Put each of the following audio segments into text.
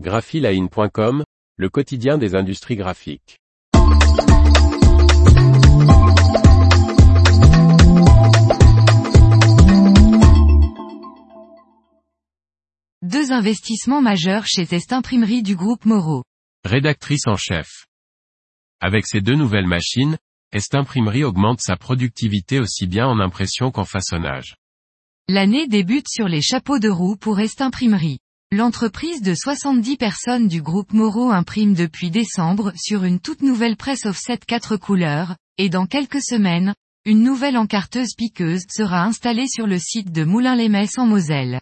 graphiline.com, le quotidien des industries graphiques. Deux investissements majeurs chez Est Imprimerie du groupe Moreau. Rédactrice en chef. Avec ces deux nouvelles machines, Est Imprimerie augmente sa productivité aussi bien en impression qu'en façonnage. L'année débute sur les chapeaux de roue pour Est Imprimerie. L'entreprise de 70 personnes du groupe Moreau imprime depuis décembre sur une toute nouvelle presse offset 4 couleurs, et dans quelques semaines, une nouvelle encarteuse piqueuse sera installée sur le site de Moulins-les-Messes en Moselle.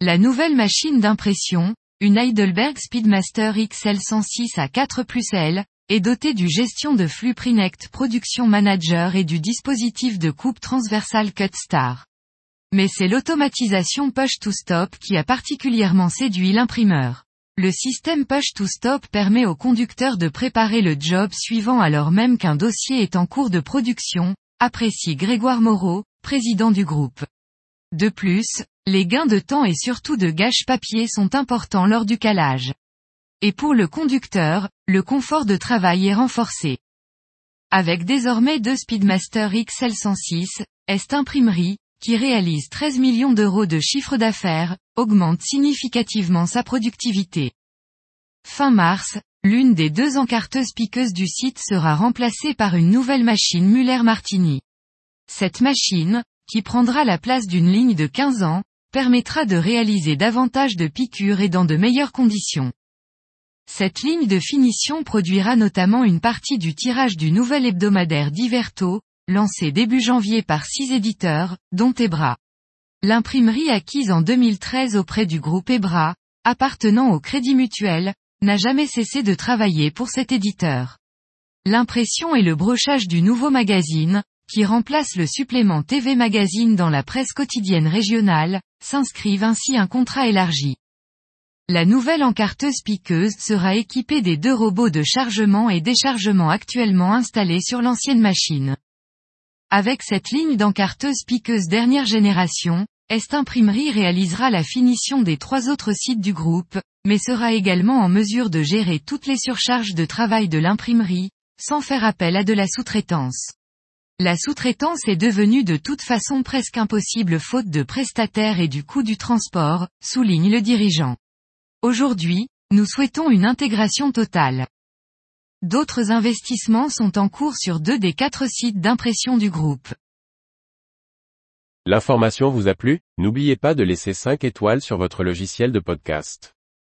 La nouvelle machine d'impression, une Heidelberg Speedmaster XL106 à 4 plus L, est dotée du gestion de flux Prinect Production Manager et du dispositif de coupe transversale Cut Star. Mais c'est l'automatisation Push to Stop qui a particulièrement séduit l'imprimeur. Le système Push to Stop permet au conducteur de préparer le job suivant alors même qu'un dossier est en cours de production, apprécie Grégoire Moreau, président du groupe. De plus, les gains de temps et surtout de gâche papier sont importants lors du calage. Et pour le conducteur, le confort de travail est renforcé. Avec désormais deux Speedmaster XL106, Est Imprimerie, qui réalise 13 millions d'euros de chiffre d'affaires, augmente significativement sa productivité. Fin mars, l'une des deux encarteuses piqueuses du site sera remplacée par une nouvelle machine Muller-Martini. Cette machine, qui prendra la place d'une ligne de 15 ans, permettra de réaliser davantage de piqûres et dans de meilleures conditions. Cette ligne de finition produira notamment une partie du tirage du nouvel hebdomadaire Diverto, lancé début janvier par six éditeurs, dont Ebra. L'imprimerie acquise en 2013 auprès du groupe Ebra, appartenant au Crédit Mutuel, n'a jamais cessé de travailler pour cet éditeur. L'impression et le brochage du nouveau magazine, qui remplace le supplément TV Magazine dans la presse quotidienne régionale, s'inscrivent ainsi un contrat élargi. La nouvelle encarteuse piqueuse sera équipée des deux robots de chargement et déchargement actuellement installés sur l'ancienne machine. Avec cette ligne d'encarteuse piqueuse dernière génération, Est Imprimerie réalisera la finition des trois autres sites du groupe, mais sera également en mesure de gérer toutes les surcharges de travail de l'imprimerie, sans faire appel à de la sous-traitance. La sous-traitance est devenue de toute façon presque impossible faute de prestataires et du coût du transport, souligne le dirigeant. Aujourd'hui, nous souhaitons une intégration totale. D'autres investissements sont en cours sur deux des quatre sites d'impression du groupe. L'information vous a plu? N'oubliez pas de laisser 5 étoiles sur votre logiciel de podcast.